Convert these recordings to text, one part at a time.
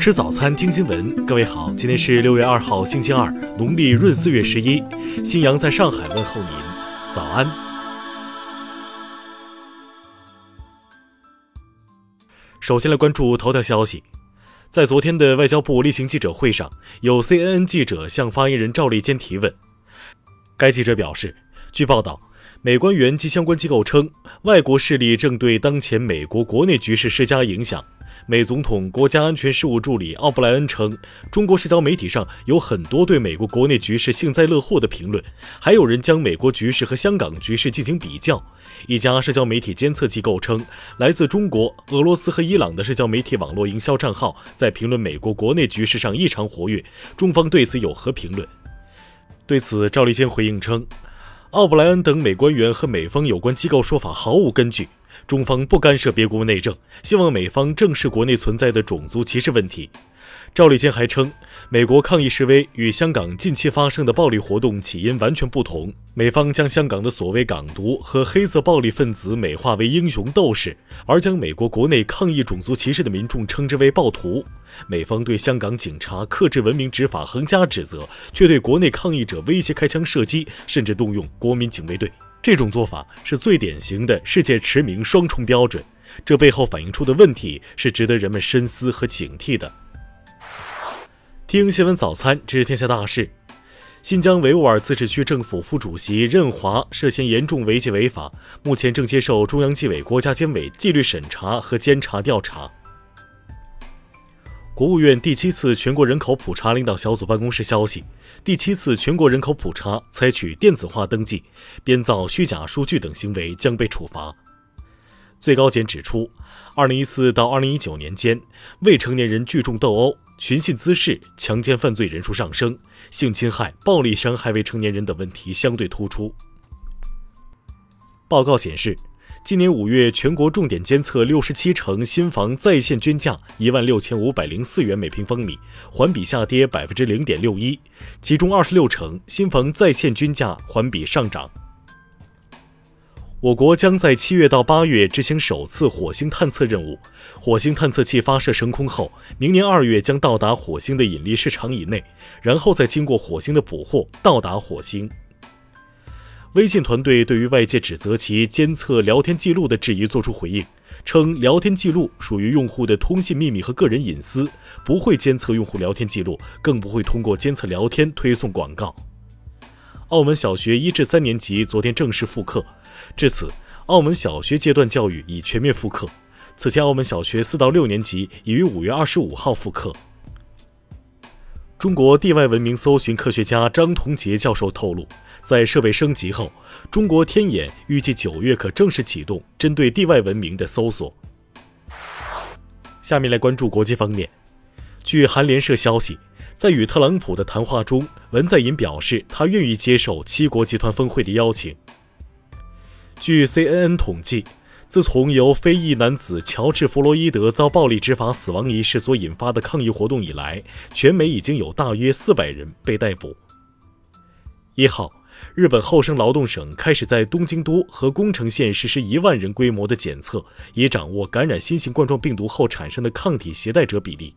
吃早餐，听新闻。各位好，今天是六月二号，星期二，农历闰四月十一。新阳在上海问候您，早安。首先来关注头条消息，在昨天的外交部例行记者会上，有 CNN 记者向发言人赵立坚提问。该记者表示，据报道，美官员及相关机构称，外国势力正对当前美国国内局势施加影响。美总统国家安全事务助理奥布莱恩称，中国社交媒体上有很多对美国国内局势幸灾乐祸的评论，还有人将美国局势和香港局势进行比较。一家社交媒体监测机构称，来自中国、俄罗斯和伊朗的社交媒体网络营销账号在评论美国国内局势上异常活跃。中方对此有何评论？对此，赵立坚回应称，奥布莱恩等美官员和美方有关机构说法毫无根据。中方不干涉别国内政，希望美方正视国内存在的种族歧视问题。赵立坚还称，美国抗议示威与香港近期发生的暴力活动起因完全不同。美方将香港的所谓港独和黑色暴力分子美化为英雄斗士，而将美国国内抗议种族歧视的民众称之为暴徒。美方对香港警察克制文明执法横加指责，却对国内抗议者威胁开枪射击，甚至动用国民警卫队。这种做法是最典型的世界驰名双重标准，这背后反映出的问题是值得人们深思和警惕的。听新闻早餐知天下大事。新疆维吾尔自治区政府副主席任华涉嫌严重违纪违法，目前正接受中央纪委国家监委纪律审查和监察调查。国务院第七次全国人口普查领导小组办公室消息，第七次全国人口普查采取电子化登记，编造虚假数据等行为将被处罚。最高检指出，二零一四到二零一九年间，未成年人聚众斗殴、寻衅滋事、强奸犯罪人数上升，性侵害、暴力伤害未成年人等问题相对突出。报告显示。今年五月，全国重点监测六十七城新房在线均价一万六千五百零四元每平方米，环比下跌百分之零点六一。其中二十六城新房在线均价环比上涨。我国将在七月到八月执行首次火星探测任务。火星探测器发射升空后，明年二月将到达火星的引力市场以内，然后再经过火星的捕获到达火星。微信团队对于外界指责其监测聊天记录的质疑作出回应，称聊天记录属于用户的通信秘密和个人隐私，不会监测用户聊天记录，更不会通过监测聊天推送广告。澳门小学一至三年级昨天正式复课，至此，澳门小学阶段教育已全面复课。此前，澳门小学四到六年级已于五月二十五号复课。中国地外文明搜寻科学家张同杰教授透露，在设备升级后，中国天眼预计九月可正式启动针对地外文明的搜索。下面来关注国际方面。据韩联社消息，在与特朗普的谈话中，文在寅表示他愿意接受七国集团峰会的邀请。据 CNN 统计。自从由非裔男子乔治·弗洛伊德遭暴力执法死亡一事所引发的抗议活动以来，全美已经有大约四百人被逮捕。一号，日本厚生劳动省开始在东京都和宫城县实施一万人规模的检测，以掌握感染新型冠状病毒后产生的抗体携带者比例。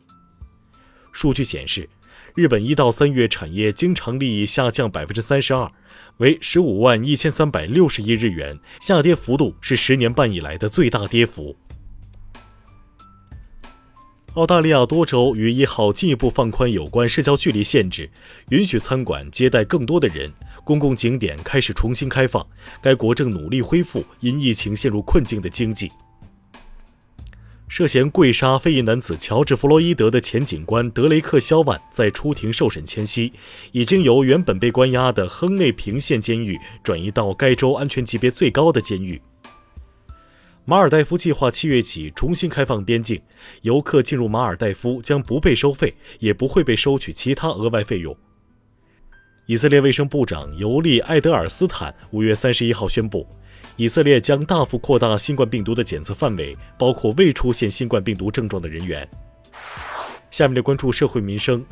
数据显示。日本一到三月产业经常利益下降百分之三十二，为十五万一千三百六十亿日元，下跌幅度是十年半以来的最大跌幅。澳大利亚多州于一号进一步放宽有关社交距离限制，允许餐馆接待更多的人，公共景点开始重新开放。该国正努力恢复因疫情陷入困境的经济。涉嫌跪杀非裔男子乔治·弗洛伊德的前警官德雷克·肖万在出庭受审前夕，已经由原本被关押的亨内平县监狱转移到该州安全级别最高的监狱。马尔代夫计划七月起重新开放边境，游客进入马尔代夫将不被收费，也不会被收取其他额外费用。以色列卫生部长尤利·埃德尔斯坦五月三十一号宣布。以色列将大幅扩大新冠病毒的检测范围，包括未出现新冠病毒症状的人员。下面来关注社会民生。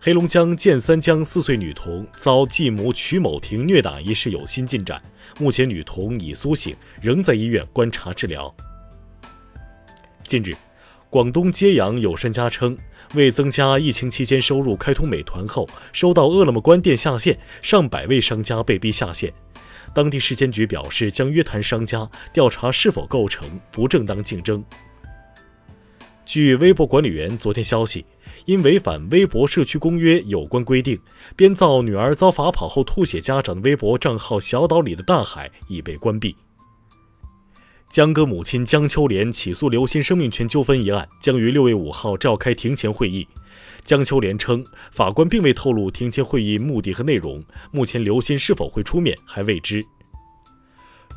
黑龙江建三江四岁女童遭继母曲某婷虐打一事有新进展，目前女童已苏醒，仍在医院观察治疗。近日。广东揭阳有商家称，为增加疫情期间收入，开通美团后，收到饿了么关店下线，上百位商家被逼下线。当地市监局表示，将约谈商家，调查是否构成不正当竞争。据微博管理员昨天消息，因违反微博社区公约有关规定，编造女儿遭罚跑后吐血家长的微博账号“小岛里的大海”已被关闭。江歌母亲江秋莲起诉刘鑫生命权纠纷一案将于六月五号召开庭前会议。江秋莲称，法官并未透露庭前会议目的和内容，目前刘鑫是否会出面还未知。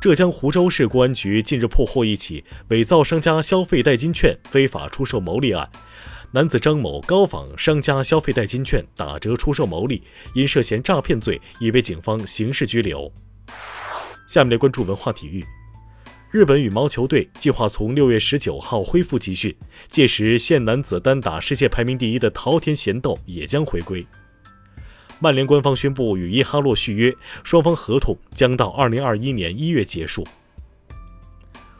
浙江湖州市公安局近日破获一起伪造商家消费代金券非法出售牟利案，男子张某高仿商家消费代金券打折出售牟利，因涉嫌诈骗罪已被警方刑事拘留。下面来关注文化体育。日本羽毛球队计划从六月十九号恢复集训，届时现男子单打世界排名第一的桃田贤斗也将回归。曼联官方宣布与伊哈洛续约，双方合同将到二零二一年一月结束。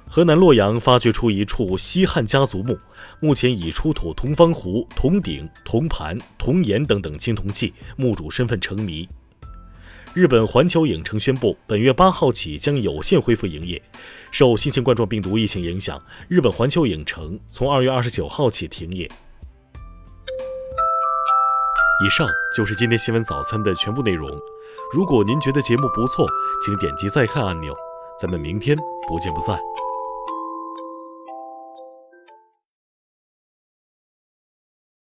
河南洛阳发掘出一处西汉家族墓，目前已出土铜方壶、铜鼎、铜盘、铜盐等等青铜器，墓主身份成谜。日本环球影城宣布，本月八号起将有限恢复营业。受新型冠状病毒疫情影响，日本环球影城从二月二十九号起停业。以上就是今天新闻早餐的全部内容。如果您觉得节目不错，请点击再看按钮。咱们明天不见不散。